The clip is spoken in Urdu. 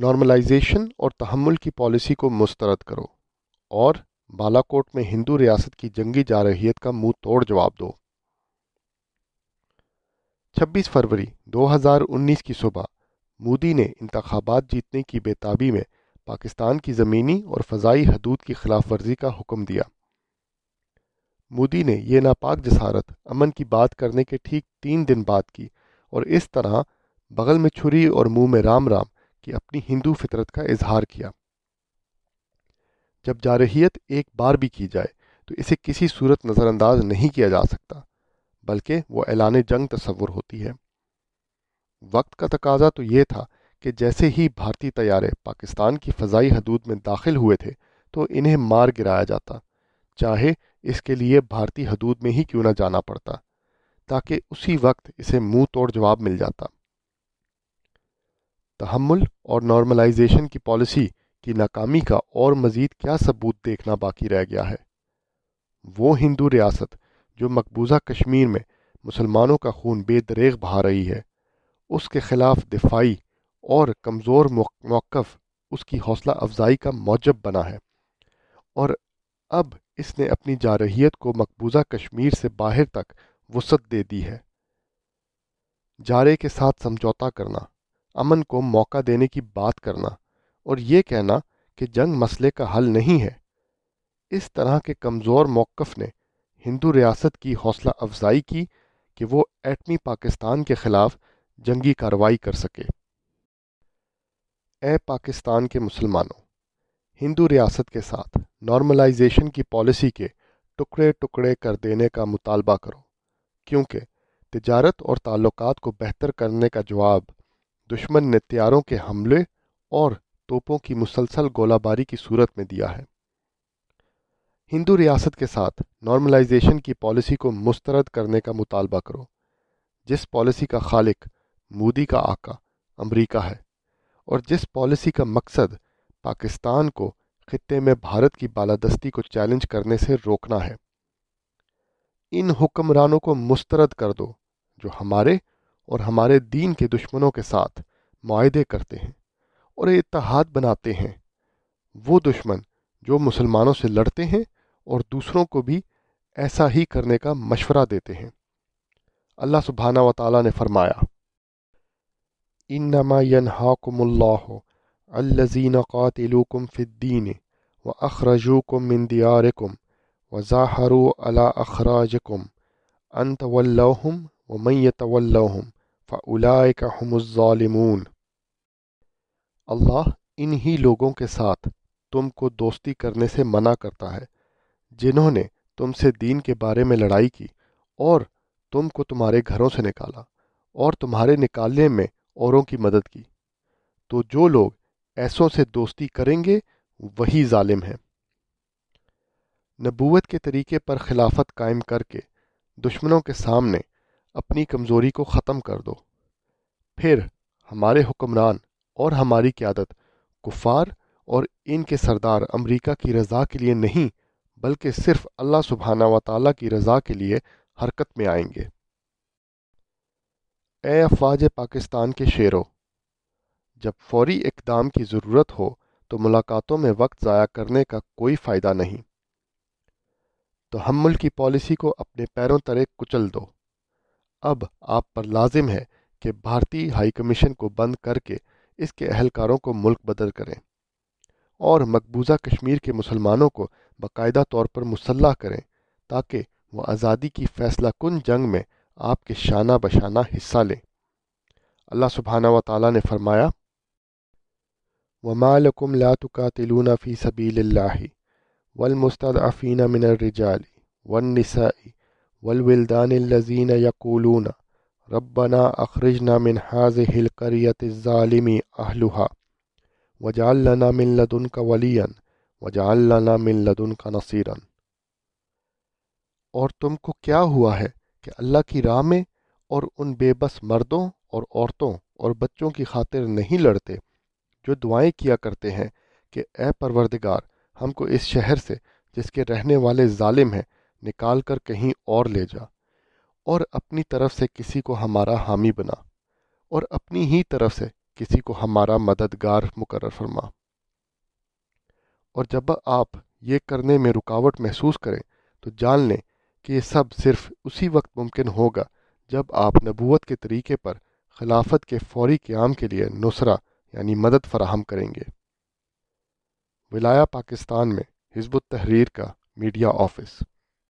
نارملائزیشن اور تحمل کی پالیسی کو مسترد کرو اور بالا کوٹ میں ہندو ریاست کی جنگی جارحیت کا منہ توڑ جواب دو۔ چھبیس فروری دو ہزار انیس کی صبح مودی نے انتخابات جیتنے کی بےتابی میں پاکستان کی زمینی اور فضائی حدود کی خلاف ورزی کا حکم دیا۔ مودی نے یہ ناپاک جسارت امن کی بات کرنے کے ٹھیک تین دن بعد کی اور اس طرح بغل میں چھری اور منہ میں رام رام کی اپنی ہندو فطرت کا اظہار کیا۔ جب جارحیت ایک بار بھی کی جائے تو اسے کسی صورت نظر انداز نہیں کیا جا سکتا، بلکہ وہ اعلان جنگ تصور ہوتی ہے۔ وقت کا تقاضا تو یہ تھا کہ جیسے ہی بھارتی طیارے پاکستان کی فضائی حدود میں داخل ہوئے تھے تو انہیں مار گرایا جاتا، چاہے اس کے لیے بھارتی حدود میں ہی کیوں نہ جانا پڑتا، تاکہ اسی وقت اسے منہ توڑ جواب مل جاتا۔ تحمل اور نارملائزیشن کی پالیسی کی ناکامی کا اور مزید کیا ثبوت دیکھنا باقی رہ گیا ہے۔ وہ ہندو ریاست جو مقبوضہ کشمیر میں مسلمانوں کا خون بے دریغ بہا رہی ہے، اس کے خلاف دفاعی اور کمزور موقف اس کی حوصلہ افزائی کا موجب بنا ہے۔ اور اب اس نے اپنی جارحیت کو مقبوضہ کشمیر سے باہر تک وسعت دے دی ہے۔ جارے کے ساتھ سمجھوتا کرنا۔ امن کو موقع دینے کی بات کرنا اور یہ کہنا کہ جنگ مسئلے کا حل نہیں ہے۔ اس طرح کے کمزور موقف نے ہندو ریاست کی حوصلہ افزائی کی کہ وہ ایٹمی پاکستان کے خلاف جنگی کارروائی کر سکے۔ اے پاکستان کے مسلمانوں، ہندو ریاست کے ساتھ نارملائزیشن کی پالیسی کے ٹکڑے ٹکڑے کر دینے کا مطالبہ کرو، کیونکہ تجارت اور تعلقات کو بہتر کرنے کا جواب دشمن نے تیاروں کے حملے اور توپوں کی مسلسل گولہ باری کی صورت میں دیا ہے۔ ہندو ریاست کے ساتھ نارملائزیشن کی پالیسی کو مسترد کرنے کا مطالبہ کرو۔ جس پالیسی کا خالق مودی کا آقا امریکہ ہے اور جس پالیسی کا مقصد پاکستان کو خطے میں بھارت کی بالادستی کو چیلنج کرنے سے روکنا ہے۔ ان حکمرانوں کو مسترد کر دو جو ہمارے اور ہمارے دین کے دشمنوں کے ساتھ معاہدے کرتے ہیں اور اتحاد بناتے ہیں۔ وہ دشمن جو مسلمانوں سے لڑتے ہیں اور دوسروں کو بھی ایسا ہی کرنے کا مشورہ دیتے ہیں۔ اللہ سبحانہ و تعالیٰ نے فرمایا، انما ينهاكم الله الذين قاتلوكم في الدين واخرجوكم من دياركم وظاهروا على اخراجكم ان تولوهم ومن يتولوهم فاولئك هم الظالمون اللہ انہی لوگوں کے ساتھ تم کو دوستی کرنے سے منع کرتا ہے، جنہوں نے تم سے دین کے بارے میں لڑائی کی اور تم کو تمہارے گھروں سے نکالا اور تمہارے نکالنے میں اوروں کی مدد کی۔ تو جو لوگ ایسوں سے دوستی کریں گے، وہی ظالم ہیں۔ نبوت کے طریقے پر خلافت قائم کر کے دشمنوں کے سامنے اپنی کمزوری کو ختم کر دو۔ پھر ہمارے حکمران اور ہماری قیادت کفار اور ان کے سردار امریکہ کی رضا کے لیے نہیں بلکہ صرف اللہ سبحانہ و تعالیٰ کی رضا کے لیے حرکت میں آئیں گے۔ اے افواج پاکستان کے شیروں جب فوری اقدام کی ضرورت ہو تو ملاقاتوں میں وقت ضائع کرنے کا کوئی فائدہ نہیں۔ تو ہم ملک کی پالیسی کو اپنے پیروں ترے کچل دو۔ اب آپ پر لازم ہے کہ بھارتی ہائی کمیشن کو بند کر کے اس کے اہلکاروں کو ملک بدل کریں اور مقبوضہ کشمیر کے مسلمانوں کو باقاعدہ طور پر مسلح کریں تاکہ وہ آزادی کی فیصلہ کن جنگ میں آپ کے شانہ بشانہ حصہ لیں۔ اللہ سبحانہ و تعالیٰ نے فرمایا، وما لكم لا تقاتلون في سبيل الله والمستضعفين من الرجال والنساء والولدان الذين يقولون ربنا أخرجنا من هذه القرية الظالم أهلها وجعل لنا من لدنك وليا وجعل لنا من لدنك نصيرا اور تم کو کیا ہوا ہے کہ اللہ کی راہ میں اور ان بے بس مردوں اور عورتوں اور بچوں کی خاطر نہیں لڑتے جو دعائیں کیا کرتے ہیں کہ اے پروردگار، ہم کو اس شہر سے، جس کے رہنے والے ظالم ہیں نکال کر کہیں اور لے جا اور اپنی طرف سے کسی کو ہمارا حامی بنا اور اپنی ہی طرف سے کسی کو ہمارا مددگار مقرر فرما اور جب آپ یہ کرنے میں رکاوٹ محسوس کریں تو جان لیں کہ یہ سب صرف اسی وقت ممکن ہوگا جب آپ نبوت کے طریقے پر خلافت کے فوری قیام کے لیے نصرہ یعنی مدد فراہم کریں گے۔ ولایا پاکستان میں حزب التحریر کا میڈیا آفس۔